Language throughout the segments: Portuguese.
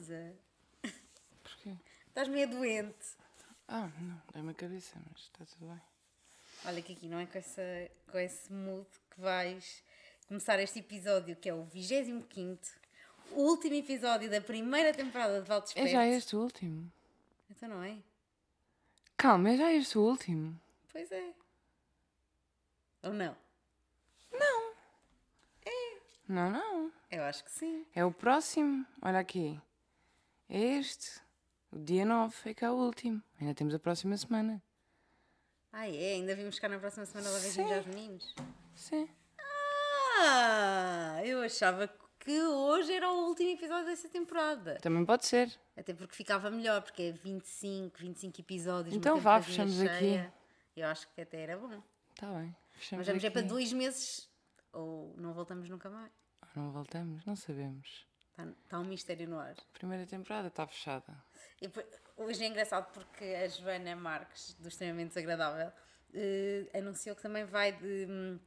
Mentirosa. Porquê? Estás meio doente. Ah, não, dei-me a cabeça, mas está tudo bem. Olha que aqui não é com, essa, com esse mood que vais começar este episódio, que é o 25 o último episódio da primeira temporada de Valdes É já este o último. Então não é? Calma, é já este o último. Pois é. Ou não? Não, não. Eu acho que sim. É o próximo. Olha aqui. É este. O dia 9 é que é o último. Ainda temos a próxima semana. Ah, é? Ainda vimos cá na próxima semana lá beijinhos Sim. aos meninos. Sim. Ah, eu achava que hoje era o último episódio dessa temporada. Também pode ser. Até porque ficava melhor, porque é 25, 25 episódios. Então vá, fechamos aqui. cheia. Eu acho que até era bom. Está bem. Fechamos Mas vamos é aqui. para dois meses ou não voltamos nunca mais. Não voltamos? Não sabemos. Está, está um mistério no ar. Primeira temporada está fechada. E hoje é engraçado porque a Joana Marques, do Extremamente Desagradável, eh, anunciou que também vai de.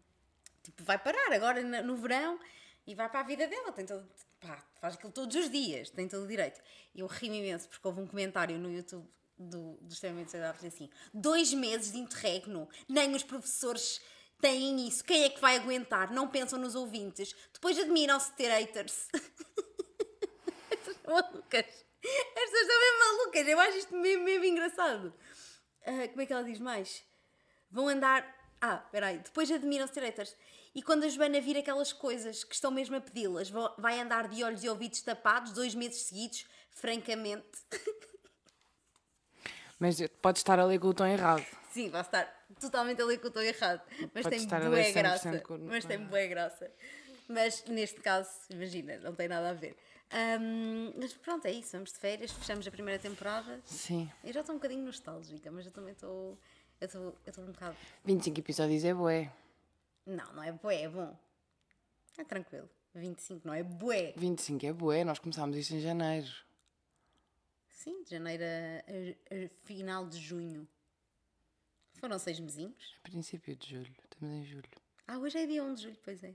Tipo, vai parar agora no verão e vai para a vida dela. Tem todo, pá, faz aquilo todos os dias, tem todo o direito. E eu ri imenso porque houve um comentário no YouTube do, do Extremamente Desagradável assim: dois meses de interregno, nem os professores têm isso. Quem é que vai aguentar? Não pensam nos ouvintes. Depois admiram-se ter haters. Estas são malucas. Estas são mesmo malucas. Eu acho isto mesmo, mesmo engraçado. Ah, como é que ela diz mais? Vão andar. Ah, peraí. Depois admiram-se haters. E quando a Joana vir aquelas coisas que estão mesmo a pedi-las, vai andar de olhos e ouvidos tapados dois meses seguidos, francamente. Mas pode estar a ler com o tom errado. Sim, vai estar totalmente ali que eu estou errado. Mas Pode tem boa ler 100% graça. com o- Mas tem boa graça. Mas neste caso, imagina, não tem nada a ver. Ahm, mas pronto, é isso. Vamos de férias, fechamos a primeira temporada. Sim. Eu já estou um bocadinho nostálgica, mas eu também estou. Eu estou eu estou um bocado. 25 episódios é bué. Não, não é bué, é bom. É tranquilo. 25 não é bué. 25 é bué. Nós começámos isto em janeiro. Sim, de janeiro a, a- a final de junho. Foram seis mesinhos. Princípio de julho. Estamos em julho. Ah, hoje é dia 1 de julho, pois é.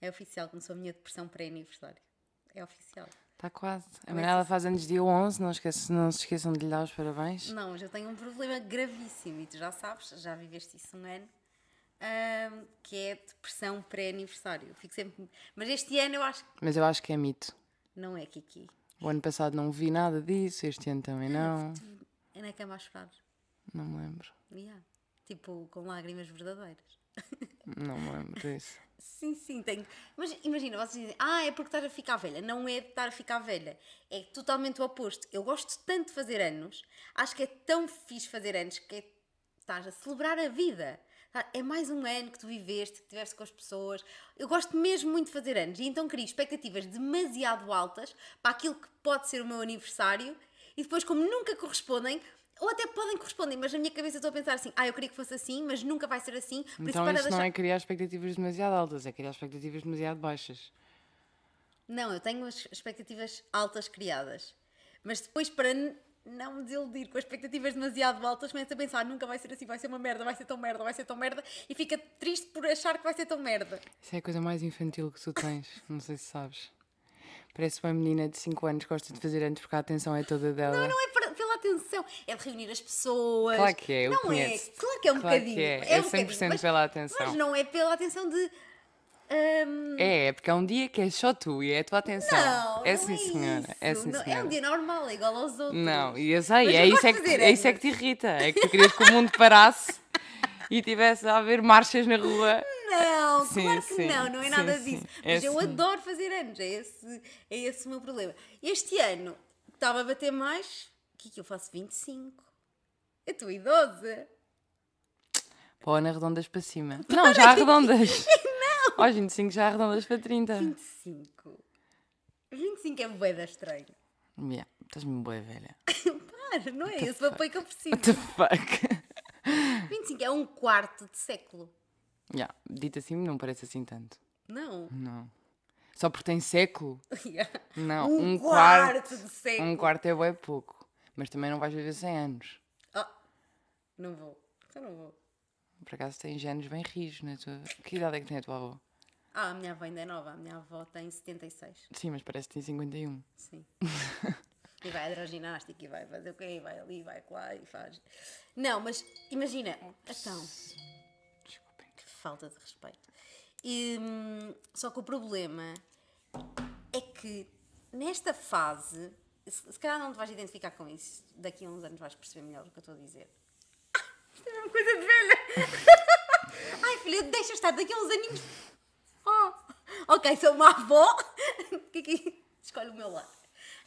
É oficial, começou a minha depressão pré-aniversário. É oficial. Está quase. A Manela faz anos dia 11. Não, esquece, não se esqueçam de lhe dar os parabéns. Não, mas eu tenho um problema gravíssimo e tu já sabes, já viveste isso um ano, que é depressão pré-aniversário. Fico sempre. Mas este ano eu acho que Mas eu acho que é mito. não é Kiki. O ano passado não vi nada disso. Este ano também não. É na cama a chorar. Não me lembro. Yeah. Tipo, com lágrimas verdadeiras. Não me lembro disso. Sim, sim, tenho. Mas imagina, vocês dizem, ah, é porque estás a ficar velha. Não é de estar a ficar velha. É totalmente o oposto. Eu gosto tanto de fazer anos, acho que é tão fixe fazer anos que é, estás a celebrar a vida. Tá? É mais um ano que tu viveste, que estiveste com as pessoas. Eu gosto mesmo muito de fazer anos. E então crio expectativas demasiado altas para aquilo que pode ser o meu aniversário e depois, como nunca correspondem, ou até podem corresponder, mas na minha cabeça estou a pensar assim, ah, eu queria que fosse assim, mas nunca vai ser assim. Isso, Então isso não deixar- é criar expectativas demasiado altas. É criar expectativas demasiado baixas. Não, eu tenho as expectativas altas criadas. Mas depois, para não me desiludir com as expectativas demasiado altas, começo a pensar, nunca vai ser assim, vai ser uma merda, vai ser tão merda, vai ser tão merda, e fica triste por achar que vai ser tão merda. Isso é a coisa mais infantil que tu tens. Não sei se sabes. Parece uma menina de 5 anos que gosta de fazer antes porque a atenção é toda dela. Não é para- pela atenção, é de reunir as pessoas. Claro que é, eu Não conheço. é, claro que é um Claro que bocadinho. é, é um bocadinho, 100% mas- pela atenção. Mas não é pela atenção de. hum, É, é porque é um dia que é só tu e é a tua atenção. não, é não sim, é senhora. Isso. É sim, Não- senhora. é um dia normal, é igual aos outros. Não, e eu sei, é eu isso, é que, é isso é que te irrita. É que tu querias que o mundo parasse e tivesse a haver marchas na rua. Não, Sim, claro que sim, não, não é nada disso. é Mas eu adoro fazer anos, é esse, é esse o meu problema. Este ano estava a bater mais. O que é que eu faço? 25. Eu estou idosa. Pô, Ana, arredondas para cima. Não, já arredondas. Não! Aos 25 já arredondas para 30. 25. 25 é boeda estranho. Yeah, estás mesmo boa, velha. Para, não é esse o apoio que eu preciso. What the fuck? 25 é um quarto de século. Yeah, dito assim, não parece assim tanto. Não. Não. Só porque tem século? Não, um, um quarto, quarto. de século. Um quarto é bué pouco. Mas também não vais viver 100 anos. Ah, não vou. Então não vou. Por acaso tem genes bem rijos na tua. Que idade é que tem a tua avó? Ah, a minha avó ainda é nova, a minha avó tem 76. Sim, mas parece que tem 51. Sim. e vai hidroginástica e vai fazer o quê? E vai ali, vai lá e faz. Não, mas imagina, então. Desculpem. Que falta de respeito. E, hum, só que o problema é que nesta fase, se, se calhar não te vais identificar com isso, daqui a uns anos vais perceber melhor o que eu estou a dizer. Isto é mesmo coisa de velha! Ai filha, deixa estar, daqui a uns aninhos. Oh, ok, sou uma avó. escolhe o meu lado.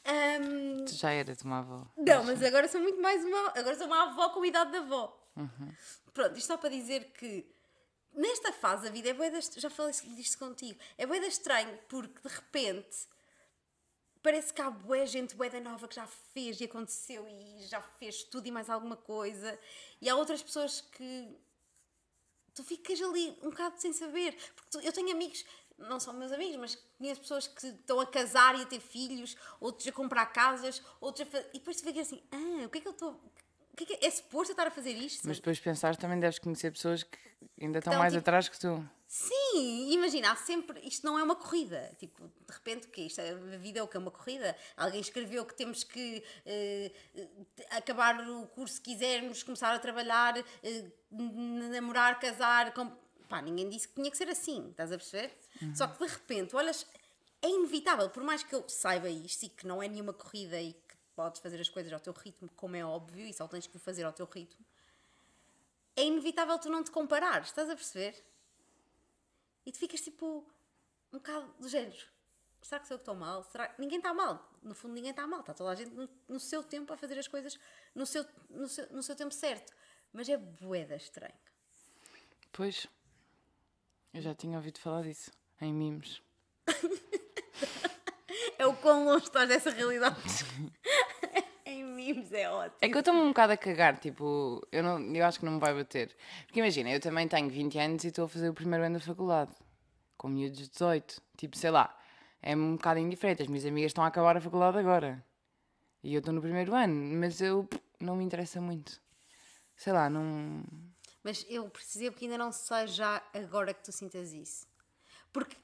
Hum, Tu já eras uma avó. não, mas agora sou muito mais uma. Agora sou uma avó com idade de avó. Pronto, isto só para dizer que nesta fase a vida é boeda. Já falei disto contigo. É boeda estranho porque de repente parece que há boa gente boeda nova que já fez e aconteceu e já fez tudo e mais alguma coisa. E há outras pessoas que tu ficas ali um bocado sem saber. Porque tu- eu tenho amigos, não são meus amigos, mas conheço pessoas que estão a casar e a ter filhos, outros a comprar casas, outros a fa- E depois tu ficas assim, ah, o que é que eu estou. O que é que é? É suposto eu estar a fazer isto? Mas depois pensares também deves conhecer pessoas que ainda estão Então, mais tipo- atrás que tu. Sim, imagina, há sempre. Isto não é uma corrida. Tipo, de repente, o quê? Isto é, a vida é o que é uma corrida. Alguém escreveu que temos que eh, eh, acabar o curso se quisermos, começar a trabalhar, eh, namorar, casar. Com... Pá, ninguém disse que tinha que ser assim, estás a perceber? Só que de repente, olhas, é inevitável, por mais que eu saiba isto e que não é nenhuma corrida e que podes fazer as coisas ao teu ritmo, como é óbvio, e só tens que o fazer ao teu ritmo, é inevitável tu não te comparares, estás a perceber? E tu ficas tipo um bocado do género. Será que sou eu que estou mal? Será... Ninguém está mal. No fundo, ninguém está mal. Está toda a gente no, no seu tempo a fazer as coisas no seu, no seu, no seu tempo certo. Mas é boeda estranho. Pois. Eu já tinha ouvido falar disso. Em mimos. É o quão longe estás dessa realidade. é ótimo. É que eu estou-me um bocado a cagar, tipo, eu, não, eu acho que não me vai bater. Porque imagina, eu também tenho 20 anos e estou a fazer o primeiro ano da faculdade, com miúdos de 18. Tipo, sei lá, é um bocado indiferente. As minhas amigas estão a acabar a faculdade agora. E eu estou no primeiro ano, mas eu não me interessa muito. Sei lá, não. Mas eu percebo que ainda não seja agora que tu sintas isso. Porque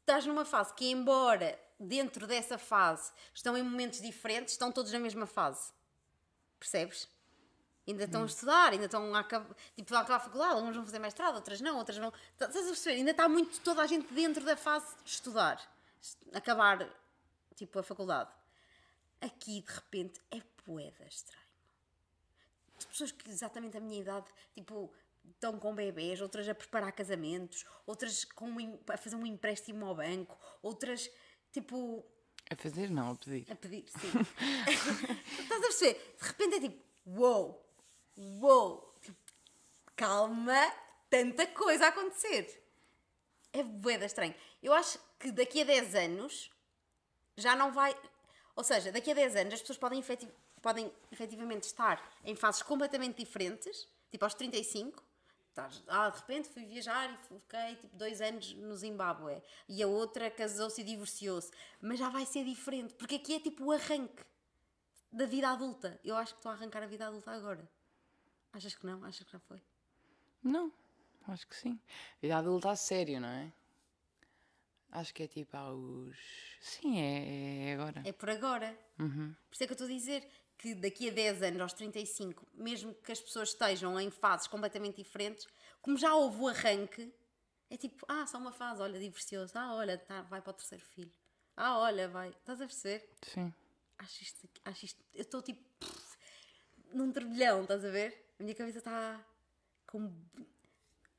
estás numa fase que, embora dentro dessa fase estão em momentos diferentes, estão todos na mesma fase. Percebes? Ainda estão a estudar, ainda estão a acabar, tipo, acabar a faculdade, uns vão fazer mestrado, outras não, outras vão. Tá, Estás a perceber? Ainda está muito toda a gente dentro da fase de estudar, acabar tipo a faculdade. Aqui de repente é poeda estranho de pessoas que exatamente a minha idade, tipo, estão com bebês, outras a preparar casamentos, outras com um a fazer um empréstimo ao banco, outras, tipo, A fazer, não, a pedir. a pedir, sim. Estás a perceber? De repente é tipo, uou, uou, tipo, calma, tanta coisa a acontecer. É boeda estranho. Eu acho que daqui a 10 anos já não vai. Ou seja, daqui a 10 anos as pessoas podem, efetiv podem efetivamente estar em fases completamente diferentes, tipo aos 35. Estás- Ah, de repente fui viajar e fiquei tipo dois anos no Zimbábue e a outra casou-se e divorciou-se, mas já vai ser diferente, porque aqui é tipo o arranque da vida adulta. Eu acho que estou a arrancar a vida adulta agora. Achas que não? Achas que já foi? Não, acho que sim. Vida adulta a sério, não é? Acho que é tipo aos. Sim, é, é agora. É por agora. Uhum. Por isso é que eu estou a dizer que daqui a 10 anos, aos 35, mesmo que as pessoas estejam em fases completamente diferentes, como já houve o arranque, é tipo, ah, só uma fase, olha, divorciou-se, ah, olha, tá, vai para o terceiro filho, ah, olha, vai, estás a perceber? Sim. Acho isto, acho isto, eu estou tipo, pff, num turbilhão, estás a ver? A minha cabeça está com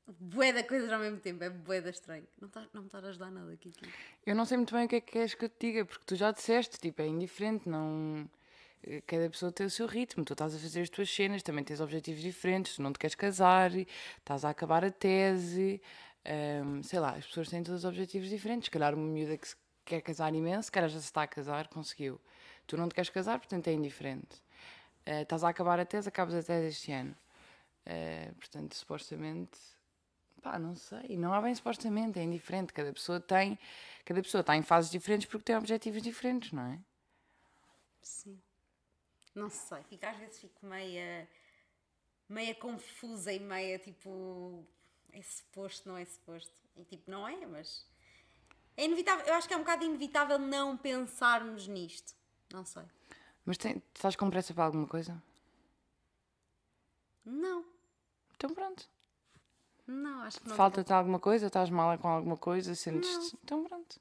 bué de coisas ao mesmo tempo, é bué de estranho. Não, tá, não me está a ajudar nada aqui. aqui. Eu não sei muito bem o que é que queres que eu te diga, porque tu já disseste, tipo, é indiferente, não. Cada pessoa tem o seu ritmo, tu estás a fazer as tuas cenas, também tens objetivos diferentes, tu não te queres casar, estás a acabar a tese, hum, sei lá, as pessoas têm todos os objetivos diferentes. Se calhar uma miúda que quer casar imenso, se calhar já se está a casar, conseguiu. Tu não te queres casar, portanto é indiferente. Eh, estás a acabar a tese, acabas a tese este ano. Eh, portanto, supostamente Pá, não sei, não há bem supostamente, é indiferente. Cada pessoa tem, cada pessoa está em fases diferentes porque tem objetivos diferentes, não é? Sim. Não sei, fico, às vezes fico meia. meia confusa e meia tipo. É suposto, não é suposto. E tipo, não é, mas. É inevitável. Eu acho que é um bocado inevitável não pensarmos nisto. Não sei. Mas tem, estás com pressa para alguma coisa? Não, Então pronto. não, acho que não. Falta-te alguma coisa? Estás mal com alguma coisa? Sentes-te. Então pronto.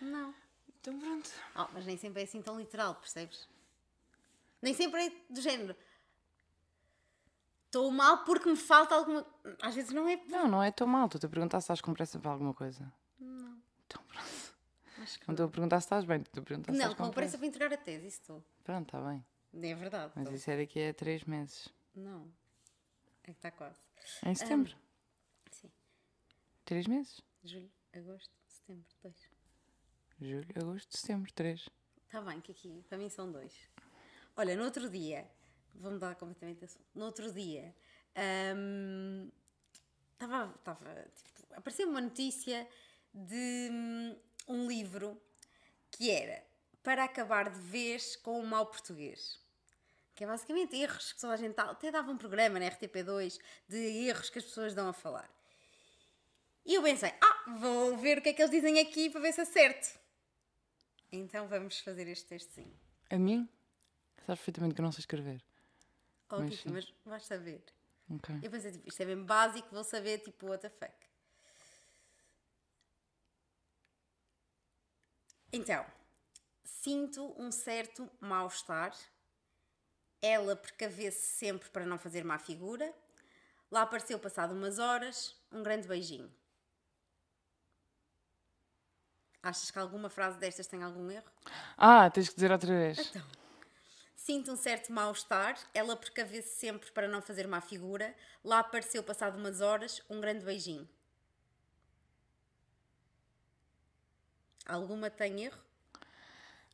Não. Então pronto. Oh, mas nem sempre é assim tão literal, percebes? Nem sempre é do género. Estou mal porque me falta alguma. Às vezes não é. Não, não é tão mal. Estou-te a perguntar se estás com pressa para alguma coisa. Não. Então pronto. Acho que Não estou a perguntar se estás bem. Estou a perguntar se Não, estás com pressa para entregar a tese, isso estou. Pronto, está bem. É verdade. Mas estou. isso é daqui a três meses. Não. É que está quase. Em setembro. Sim. Três meses. Julho, agosto, setembro, dois. Julho, agosto, setembro. Três. Está bem, que aqui, para mim são dois. Olha, no outro dia, vou mudar completamente de assunto. No outro dia, hum, estava, estava, tipo, apareceu uma notícia de hum, um livro que era Para acabar de vez com o mau português. Que é basicamente erros que a gente dá. Até dava um programa na RTP2 de erros que as pessoas dão a falar. E eu pensei, ah, vou ver o que é que eles dizem aqui para ver se acerto. Então vamos fazer este textozinho. A mim? Sabes perfeitamente que eu não sei escrever. Oh, Mas Kiki, mas vais saber. Ok. Eu pensei, tipo, isto é bem básico, vou saber, tipo, what the fuck. Então, sinto um certo mal-estar. Ela precavê-se sempre para não fazer má figura. Lá apareceu, passado umas horas, um grande beijinho. Achas que alguma frase destas tem algum erro? Ah, tens que dizer outra vez. Então. Sinto um certo mal-estar. Ela precavê-se sempre para não fazer má figura. Lá apareceu, passado umas horas, um grande beijinho. Alguma tem erro?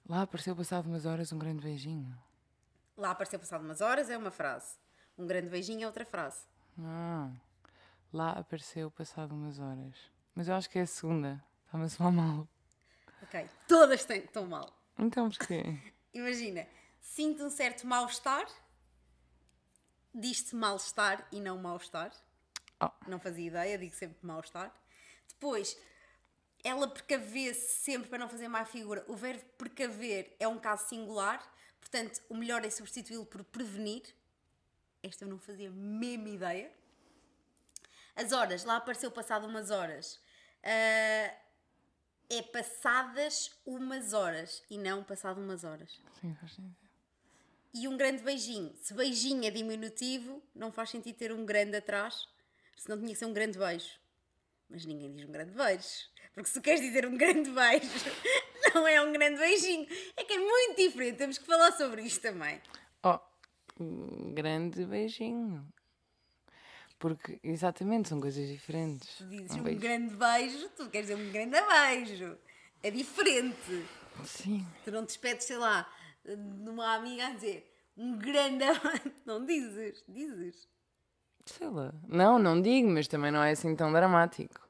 Lá apareceu passado umas horas um grande beijinho. Lá apareceu, passado umas horas, é uma frase. Um grande beijinho é outra frase. Ah, lá apareceu passado umas horas. Mas eu acho que é a segunda. Está-me a soar mal. Ok. Todas têm, estão mal. Então porquê? Imagina, sinto um certo mal-estar. Diz-se mal-estar e não mal-estar. Oh. Não fazia ideia, digo sempre mal-estar. Depois, ela precavê-se sempre para não fazer má figura. O verbo precaver é um caso singular, portanto, o melhor é substituí-lo por prevenir. Esta eu não fazia a mesma ideia. As horas, lá apareceu passado umas horas. Ah, é passadas umas horas e não passado umas horas. Sim, faz sentido. E um grande beijinho. Se beijinho é diminutivo, não faz sentido ter um grande atrás, senão tinha que ser um grande beijo. Mas ninguém diz um grande beijo. Porque se tu queres dizer um grande beijo, não é um grande beijinho. É que é muito diferente. Temos que falar sobre isto também. Oh, um grande beijinho. Porque, exatamente, são coisas diferentes. Tu dizes Um um, grande beijo, tu queres dizer um grande beijo. É diferente. Sim. Tu não te despedes, sei lá, de uma amiga a dizer um grande Não dizes, dizes. Sei lá. Não, não digo, mas também não é assim tão dramático.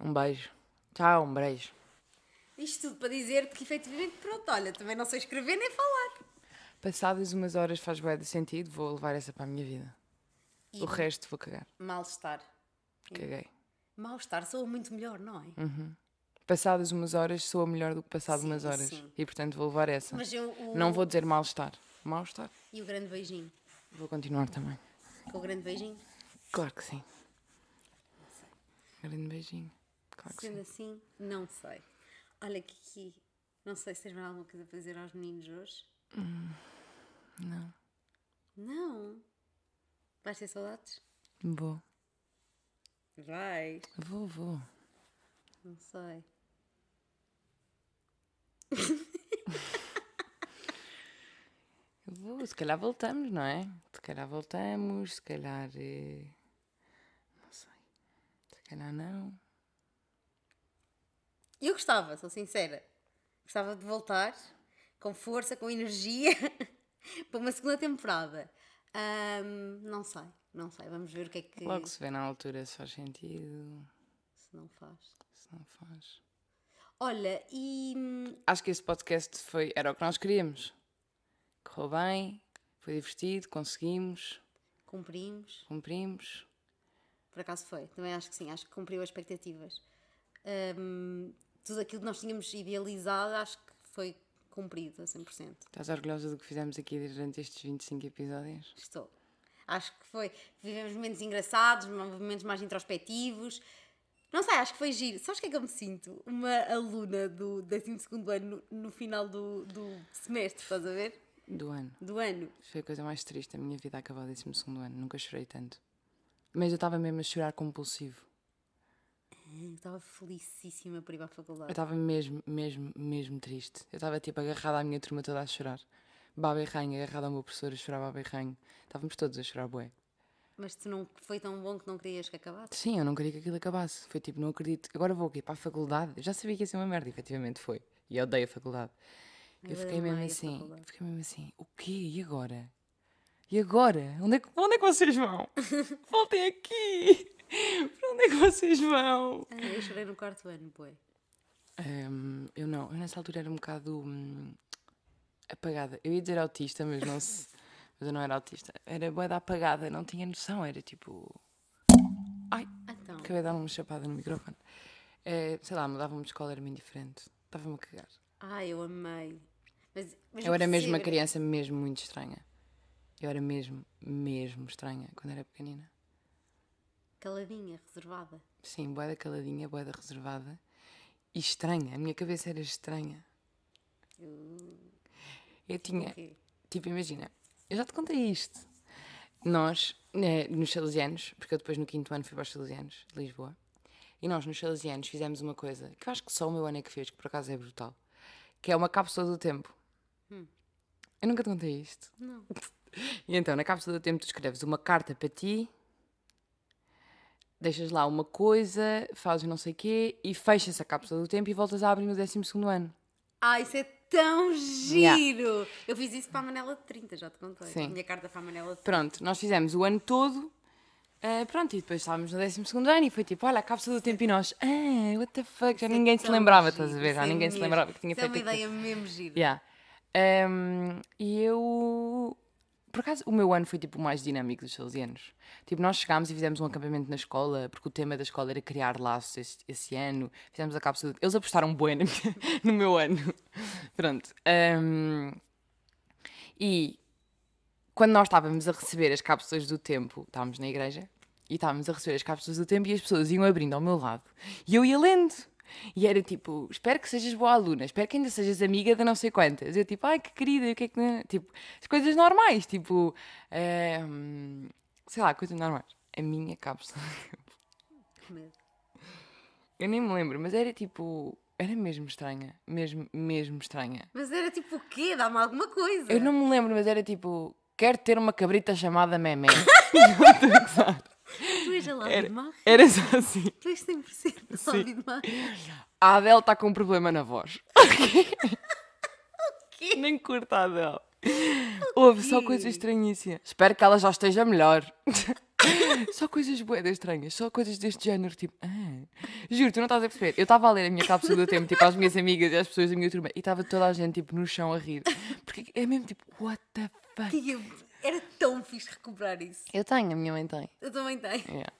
Um beijo. Tchau, um beijo. Isto tudo para dizer que efetivamente, pronto, olha, também não sei escrever nem falar. Passadas umas horas faz bué de sentido, vou levar essa para a minha vida. E O resto vou cagar. mal-estar. Caguei. Mal-estar soa muito melhor, não é? Passadas umas horas soa melhor do que passado Sim, umas horas. sim. E portanto vou levar essa. Eu. O... Não vou dizer mal-estar. Mal-estar. E o grande beijinho? Vou continuar também. Com o grande beijinho? Claro que sim. Grande beijinho. Claro que Sendo sim. assim, não sei. Olha aqui. Não sei se tens mais alguma coisa para dizer aos meninos hoje. Não. Não. Vais ter saudades? Vou. Vais. Vou, vou. Não sei. Eu vou. Se calhar voltamos, não é? Se calhar voltamos, se calhar. eh, Não sei. Se calhar não. Eu gostava, sou sincera. Gostava de voltar com força, com energia para uma segunda temporada. Ahm, não sei, não sei. Vamos ver o que é que Logo se vê na altura se faz sentido, se não faz. se não faz. Olha, e Acho que esse podcast foi, era o que nós queríamos. Correu bem, Foi divertido, conseguimos, Cumprimos. cumprimos. Por acaso foi. Também acho que sim. Acho que cumpriu as expectativas. Hum, tudo aquilo que nós tínhamos idealizado, acho que foi cumprido a 100%. Estás orgulhosa do que fizemos aqui durante estes 25 episódios? Estou. Acho que foi. Vivemos momentos engraçados, momentos mais introspectivos. Não sei, acho que foi giro. Sabes o que é que eu me sinto? Uma aluna do 12 ano no, no final do, do semestre, estás a ver? Do ano. Do ano. Foi a coisa mais triste da minha vida acabar o 12 ano. Nunca chorei tanto. Mas eu estava mesmo a chorar compulsivo. Eu estava felicíssima por ir para a Eu faculdade. estava mesmo, mesmo, mesmo triste. Eu estava tipo agarrada à minha turma toda a chorar. Baba e rainha, agarrada ao meu professor a chorar baba e rainha. Estávamos todos a chorar, bué. Mas tu não foi tão bom que não querias que acabasse? Sim, eu não queria que aquilo acabasse. Foi tipo, não acredito. Agora vou aqui para a faculdade. Eu já sabia que ia ser uma merda, efetivamente foi. E eu odeio a faculdade. Eu, Eu fiquei mesmo assim. Fiquei mesmo assim. O quê? E agora? E agora? Onde é que, onde é que vocês vão? Voltem aqui! Para onde é que vocês vão? Ah, eu chorei no quarto ano, boi. Hum, eu não, eu nessa altura era um bocado hum, apagada. Eu ia dizer autista, mas não se. Mas eu não era autista. Era boa da apagada, não tinha noção. Era tipo. Ai, Então, acabei de dar uma chapada no microfone. Eh, sei lá, mudava-me de escola, era muito diferente. Estava-me a cagar. ai, eu amei. Mas, mas Eu era mesmo uma criança mesmo muito estranha. Eu era mesmo, mesmo estranha quando era pequenina. Caladinha, reservada. Sim, boeda caladinha, boeda reservada. E estranha. A minha cabeça era estranha. Eu tinha. quê? Tipo, imagina, eu já te contei isto. Nós, né, nos Salesianos, porque eu depois no quinto ano fui para os Salesianos de Lisboa, e nós nos Salesianos fizemos uma coisa que eu acho que só o meu ano é que fez, que por acaso é brutal, que é uma cápsula do tempo. Eu nunca te contei isto. Não. E então, na cápsula do tempo, tu escreves uma carta para ti, deixas lá uma coisa, fazes não sei o quê, e fechas a cápsula do tempo e voltas a abrir no 12 ano. Ah, isso é tão Yeah. giro! Eu fiz isso para a Manela de 30, já te contei. Sim. Minha carta para a Manela de 30. Pronto, nós fizemos o ano todo. ah, pronto, e depois estávamos no 12 ano e foi tipo, olha, a cápsula do tempo e nós, ah, what the fuck, já é ninguém se lembrava, giro, estás a ver? Já é ninguém se mesmo- lembrava que tinha isso é uma aquilo. ideia mesmo gira. Yeah. Ahm, e eu. Por acaso, o meu ano foi tipo o mais dinâmico dos salesianos. Tipo, nós chegámos e fizemos um acampamento na escola, porque o tema da escola era criar laços esse, esse ano. Fizemos a cápsula. Eles apostaram na minha- no meu ano. Pronto. Ahm, e quando nós estávamos a receber as cápsulas do tempo, estávamos na igreja, e estávamos a receber as cápsulas do tempo e as pessoas iam abrindo ao meu lado. E eu ia lendo. E era tipo, espero que sejas boa aluna, espero que ainda sejas amiga de não sei quantas. Eu tipo, ai que querida, e o que é que. Tipo, as coisas normais, tipo, ehm, sei lá, coisas normais. A minha cápsula. Que medo. Eu nem me lembro, mas era tipo, era mesmo estranha, mesmo, mesmo estranha. Mas era tipo o quê? Dá-me alguma coisa. Eu não me lembro, mas era tipo, quero ter uma cabrita chamada Memé. Tu és a Lábio Era, de Mar? era só assim. Tu és 100% Lábio de Mar. A Adele está com um problema na voz. Nem curta a Adele. Houve só coisas estranhíssimas. Espero que ela já esteja melhor. só coisas boedas estranhas, só coisas deste género, tipo, ah. Juro, tu não estás a perceber. Eu estava a ler a minha cápsula do tempo, tipo, às minhas amigas e às pessoas da minha turma, e estava toda a gente, tipo, no chão a rir. Porque é mesmo tipo, what the fuck? Era tão fixe recuperar isso. Eu tenho, a minha mãe tem. Eu também tenho. Yeah.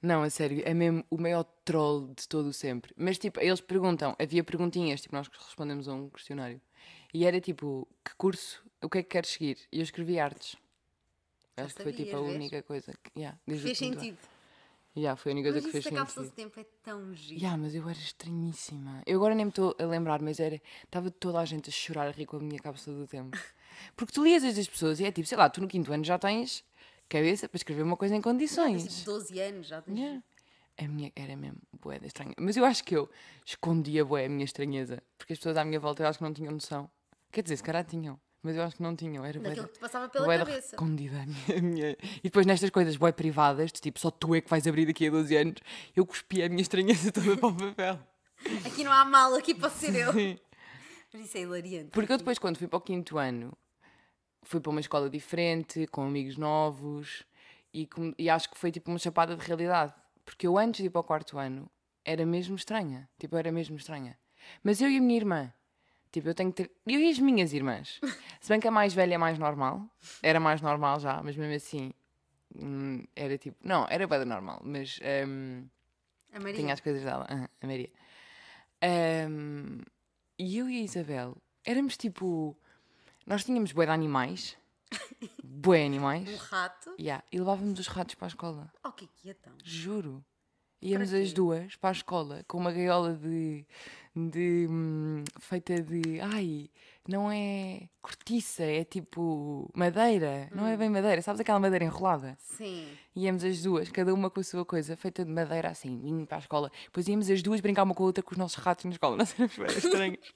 Não, a sério, é mesmo o maior troll de todo sempre. Mas tipo, eles perguntam, havia perguntinhas, tipo, nós respondemos a um questionário. E era tipo, que curso, o que é que queres seguir? E eu escrevi artes. Já Acho que foi tipo a única coisa que. Yeah, Fez sentido. Yeah, foi a única coisa Mas que isso fez sentido. do tempo é tão giro. Yeah, mas eu era estranhíssima. Eu agora nem me estou a lembrar, mas era. Estava toda a gente a chorar a rir com a minha cápsula do tempo. Porque tu lias as pessoas e é tipo, sei lá, tu no quinto ano já tens cabeça para escrever uma coisa em condições. tipo 12 anos, já tens. Yeah. A minha era mesmo boeda estranha. Mas eu acho que eu escondia bué a minha estranheza. Porque as pessoas à minha volta eu acho que não tinham noção. Quer dizer, se calhar tinham. Mas eu acho que não tinham. Era bué Daquilo da- que te passava pela bué da cabeça. escondida a minha, a minha- E depois nestas coisas bué privadas, de tipo, só tu é que vais abrir daqui a 12 anos, eu cuspi a minha estranheza toda para o papel. Aqui não há mal, aqui posso ser eu. Sim. Mas isso é hilariante. Porque eu depois, quando fui para o quinto ano, fui para uma escola diferente, com amigos novos, e, com- e acho que foi tipo uma chapada de realidade. Porque eu antes de ir para o quarto ano, era mesmo estranha. Tipo, era mesmo estranha. Mas eu e a minha irmã, Tipo, eu tenho que ter. Eu e as minhas irmãs. Se bem que a mais velha é mais normal. Era mais normal já, mas mesmo assim. hum, Era tipo. Não, era bem normal, mas. hum, A Maria. tinha as coisas dela. a Maria. Hum, e eu e a Isabel éramos tipo. Nós tínhamos bué de animais. bué Um animais. rato. Yeah, e levávamos os ratos para a escola. Oh, que que então? Juro. Íamos as duas para a escola com uma gaiola de. de. hum, feita de. ai, não é cortiça, é tipo madeira. Não é Hum. bem madeira, sabes aquela madeira enrolada? Sim. Íamos as duas, cada uma com a sua coisa, feita de madeira assim, indo para a escola. Depois íamos as duas brincar uma com a outra com os nossos ratos na escola. Nós éramos bem estranhos.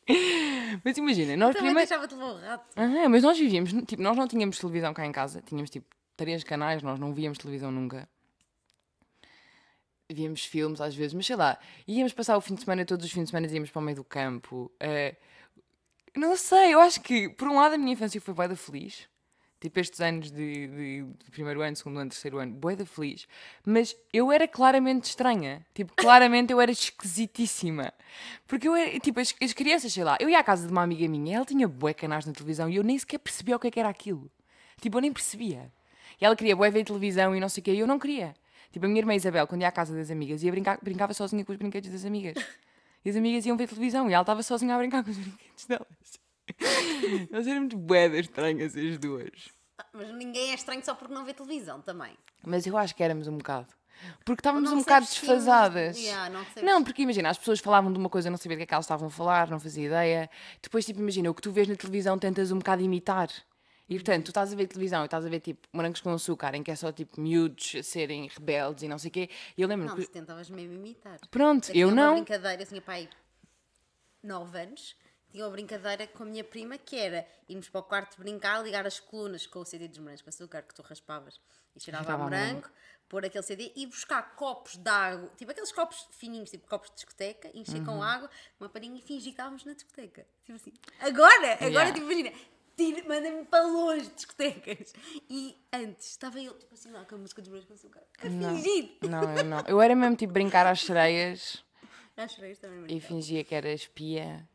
Mas imagina, nós Também primeiro. deixava-te levar o rato. Aham, mas nós vivíamos, tipo, nós não tínhamos televisão cá em casa, tínhamos tipo três canais, nós não víamos televisão nunca. Víamos filmes às vezes, mas sei lá, íamos passar o fim de semana, todos os fins de semana íamos para o meio do campo. eh, não sei, eu acho que, por um lado, a minha infância foi bué da feliz. Tipo, estes anos de, de- de primeiro ano, segundo ano, terceiro ano, bué da feliz. Mas eu era claramente estranha. Tipo, claramente eu era esquisitíssima. Porque eu era, tipo, as, as crianças, sei lá, eu ia à casa de uma amiga minha, ela tinha bué canais na televisão e eu nem sequer percebia o que é que era aquilo. Tipo, eu nem percebia. E ela queria bué ver televisão e não sei o quê, e eu não queria. Tipo, a minha irmã Isabel, quando ia à casa das amigas, ia brincar, brincava sozinha com os brinquedos das amigas. E as amigas iam ver televisão e ela estava sozinha a brincar com os brinquedos delas. Nós éramos bué estranhas as duas. Ah, Mas ninguém é estranho só porque não vê televisão também. Mas eu acho que éramos um bocado. Porque estávamos um bocado desfasadas. yeah, não não, porque imagina, as pessoas falavam de uma coisa, eu não sabia do que é que elas estavam a falar, não fazia ideia. Depois, tipo, imagina, o que tu vês na televisão tentas um bocado imitar. E portanto, tu estás a ver televisão e estás a ver tipo morangos com açúcar, em que é só tipo miúdos a serem rebeldes e não sei o quê. E eu lembro-me Não, que. tentavas mesmo imitar. Pronto, tinha eu uma não. brincadeira, eu tinha pai 9 anos, tinha uma brincadeira com a minha prima que era irmos para o quarto brincar, ligar as colunas com o CD dos morangos com açúcar que tu raspavas e cheirava a Cheirava a morango, pôr aquele CD e buscar copos de água, tipo aqueles copos fininhos, tipo copos de discoteca, encher Uhum. com água, uma palhinha e fingir que estávamos na discoteca. Tipo assim, agora, agora, Yeah. tipo, imagina. Tira- Manda-me para longe de discotecas. E antes estava eu, tipo assim, lá com a música dos morangos com açúcar. A fingir. Não, eu não. Eu era mesmo tipo brincar às sereias que isto também e brincava. fingia que era espia.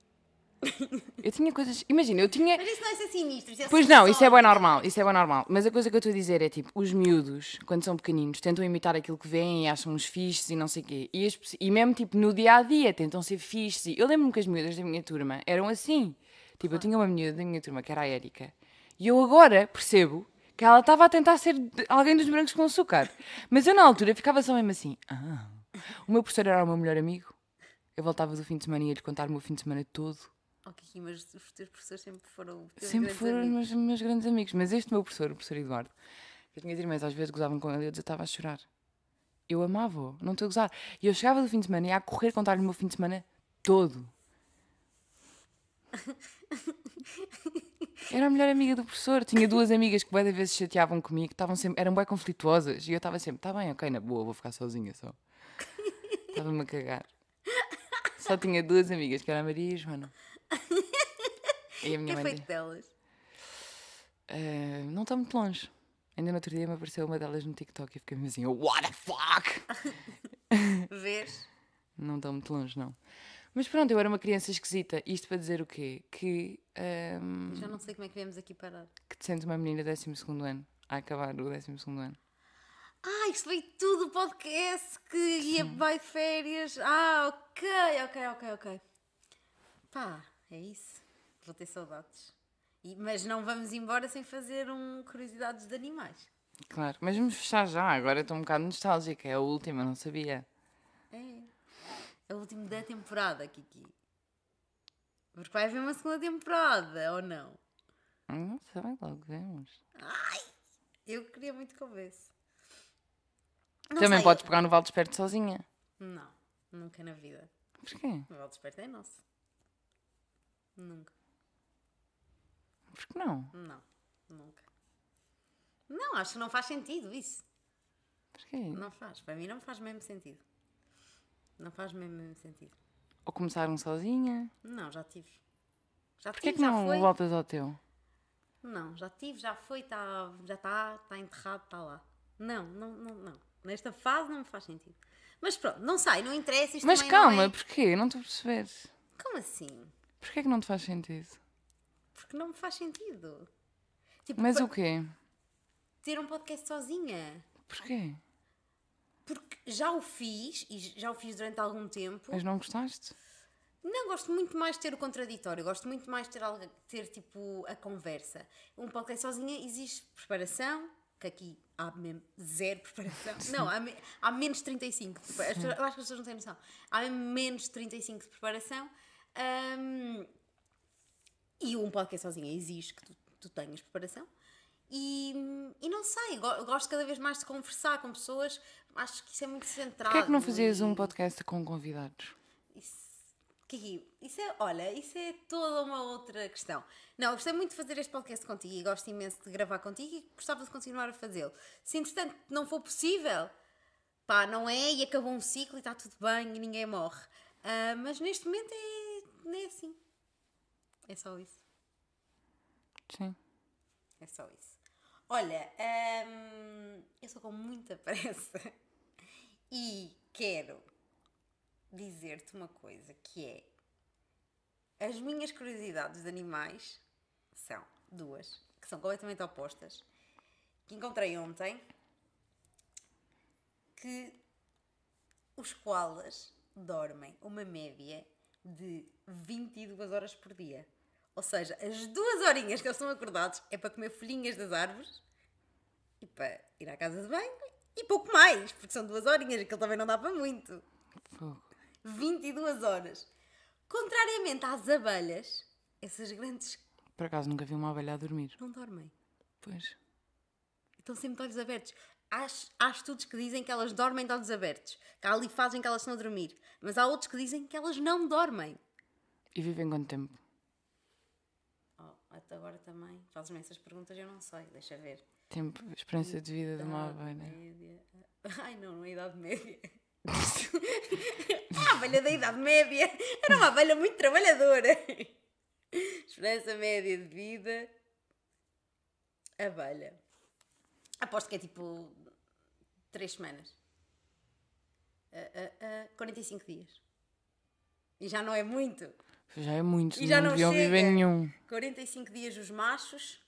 Eu tinha coisas. Imagina, eu tinha. Mas isso não é ser sinistro, isso é Pois não, isso é bem normal, isso é bem normal. Mas a coisa que eu estou a dizer é tipo, os miúdos, quando são pequeninos, tentam imitar aquilo que veem e acham uns fixes e não sei o quê. E, as e mesmo tipo no dia a dia tentam ser fixes. E eu lembro-me que as miúdas da minha turma eram assim. Tipo, eu tinha uma miúda da minha turma que era a Érica. E eu agora percebo que ela estava a tentar ser alguém dos brancos com açúcar. Mas eu na altura ficava só mesmo assim. Ah, o meu professor era o meu melhor amigo. Eu voltava do fim de semana e ia-lhe contar o meu fim de semana todo. Ok, mas os teus professores sempre foram Sempre foram os meus, meus grandes amigos. Mas este meu professor, o professor Eduardo, que as minhas irmãs às vezes gozavam com ele e eu estava a chorar. Eu amava-o, não estou a gozar. E eu chegava do fim de semana e ia a correr contar-lhe o meu fim de semana todo. Era a melhor amiga do professor. Tinha duas amigas que de vezes chateavam comigo, estavam sempre, eram bem conflituosas. E eu estava sempre, tá bem, ok, na boa, vou ficar sozinha só. Estava-me a cagar. Só tinha duas amigas, que era a Maria e a Joana. E a minha que mãe. feito delas? Uh, não está muito longe. Ainda no outro dia me apareceu uma delas no TikTok e fiquei assim, what the fuck? Vês? Não está muito longe, não. Mas pronto, eu era uma criança esquisita. Isto para dizer o quê? Que, um, Já não sei como é que viemos aqui parar. que te sente uma menina 12 ano, a acabar o 12 ano. Ah, isto veio tudo podcast que ia vai férias. Ah, ok, ok, ok, ok. Pá, é isso. Vou ter saudades. E- mas não vamos embora sem fazer um curiosidades de animais. Claro, mas vamos fechar já. Agora estou um bocado nostálgica. É a última, não sabia. É. É o último da temporada, Kiki. Porque vai haver uma segunda temporada, ou não? Não sei, logo vemos. Eu queria muito que houvesse. Não Também sei. podes pegar no Val Desperto sozinha. Não, nunca na vida. Porquê? O Val Desperto é nosso. Nunca. Porquê não? Não, nunca. Não, acho que não faz sentido isso. Porquê? Não faz. Para mim não faz mesmo sentido. Não faz mesmo, sentido. Ou começaram sozinha? Não, já tive. Já Porquê tive, que não foi. voltas ao teu? Não, já tive, já foi, tá, já está, está enterrado, está lá. Não, não, não, não. Nesta fase não me faz sentido. Mas pronto, não sei, não interessa. Isto Mas calma, é- porquê? Não estou a perceber. Como assim? Porquê que não te faz sentido? Porque não me faz sentido. Tipo, Mas o quê? ter um podcast sozinha. Porquê? Porque já o fiz e já o fiz durante algum tempo. Mas não gostaste? Não, gosto muito mais de ter o contraditório, gosto muito mais de ter, algo, ter tipo a conversa. Um podcast sozinha existe preparação, que aqui há mesmo zero preparação. Não, há, me- há menos 35. de prepara- as pessoas- Eu acho que as pessoas não têm noção. Há mesmo menos 35 de preparação. Ahm, e um podcast sozinha exige que tu, tu tenhas preparação. E, e não sei, go- gosto cada vez mais de conversar com pessoas. Acho que isso é muito centrado. Porquê é que não fazias um podcast com convidados? isso, Kiki, isso é, olha, isso é toda uma outra questão. Não, gostei muito de fazer este podcast contigo e gosto imenso de gravar contigo e gostava de continuar a fazê-lo. Se entretanto não for possível, pá, não é e acabou um ciclo e está tudo bem e ninguém morre. Ah, mas neste momento é, é assim. É só isso. Sim. É só isso. Olha, hum, eu estou com muita pressa e quero dizer-te uma coisa que é as minhas curiosidades de animais são duas, que são completamente opostas, que encontrei ontem que os koalas dormem uma média de 22 horas por dia. Ou seja, as duas horinhas que eles estão acordados é para comer folhinhas das árvores e para ir à casa de banho e pouco mais, porque são duas horinhas, aquilo também não dá para muito. Fogo. 22 horas. Contrariamente às abelhas, essas grandes Por acaso nunca vi uma abelha a dormir. não dormem. Pois. Estão sempre de olhos abertos. Há, há estudos que dizem que elas dormem de olhos abertos. Que há ali fazem que elas estão a dormir. Mas há outros que dizem que elas não dormem. E vivem quanto tempo? Até agora também. Fazes-me essas perguntas eu não sei. Deixa ver. Tempo, experiência de vida de uma abelha. média. Ai não, não é idade média. a abelha da idade média era uma abelha muito trabalhadora. Esperança média de vida. Abelha. Aposto que é tipo 3 semanas. Ah, ah, ah, 45 dias. E já não é muito. Já é muito, E já não não deviam viver nenhum. 45 dias os machos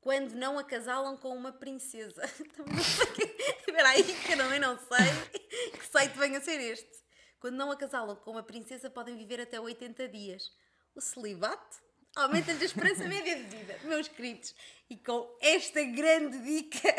quando não acasalam com uma princesa. Também não sei que... Espera aí, que eu também não sei que site vem a ser este. Quando não acasalam com uma princesa podem viver até 80 dias. O celibato aumenta-lhes a esperança média de vida, meus queridos. E com esta grande dica...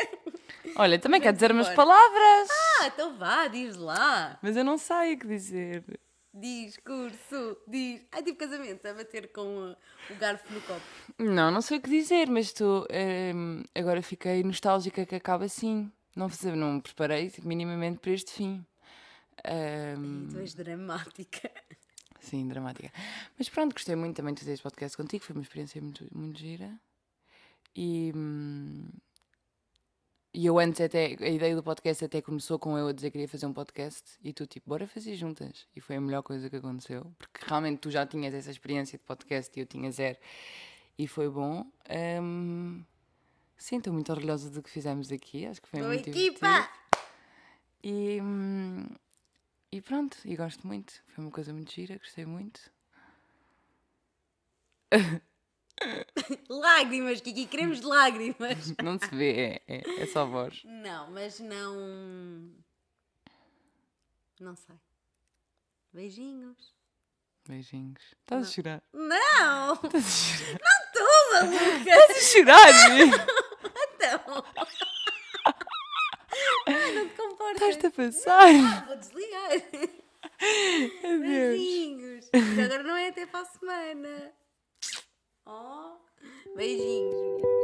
Olha, também quer dizer umas palavras. Ah, então vá, diz lá. Mas eu não sei o que dizer. Discurso, diz... Ai, tipo casamento, a bater com uh, o garfo no copo. Não, não sei o que dizer, mas estou. ehm, agora fiquei nostálgica que acaba assim. Não, não me preparei minimamente para este fim. Ehm, Tu és dramática. sim, dramática. Mas pronto, gostei muito também de fazer este podcast contigo. Foi uma experiência muito, muito gira. E. hum, E eu antes até, a ideia do podcast até começou com eu a dizer que queria fazer um podcast e tu tipo, bora fazer juntas. E foi a melhor coisa que aconteceu, porque realmente tu já tinhas essa experiência de podcast e eu tinha zero. E foi bom. Hum, sim, estou muito orgulhosa do que fizemos aqui, acho que foi Boa muito equipa! divertido. E, hum, e pronto, e gosto muito. Foi uma coisa muito gira, gostei muito. Lágrimas, Kiki, queremos lágrimas. Não se vê, é, é, é só voz. Não, mas não. Não sei. Beijinhos. Beijinhos. Estás a chorar? Não! Estás a chorar? Estou maluca! Estás a chorar? Então! Ai, não te comportas. Estás-te a passar? Ah, vou desligar. Adeus. Beijinhos. Mas agora não é até para a semana. Oh, beijinhos, meninas.